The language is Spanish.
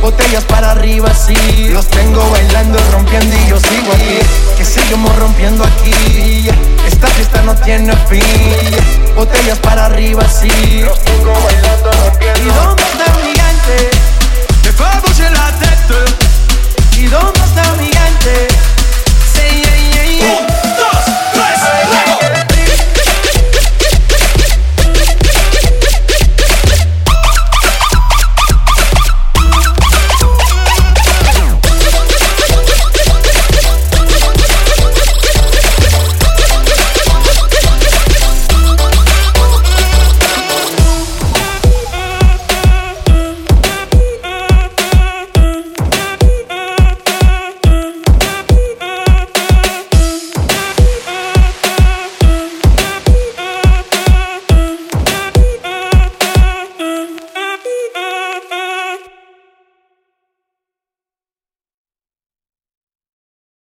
Botellas para arriba, sí. Los tengo bailando, rompiendo y yo sigo aquí. Que seguimos rompiendo aquí. Esta fiesta no tiene fin. Botellas para arriba, sí. Los tengo bailando.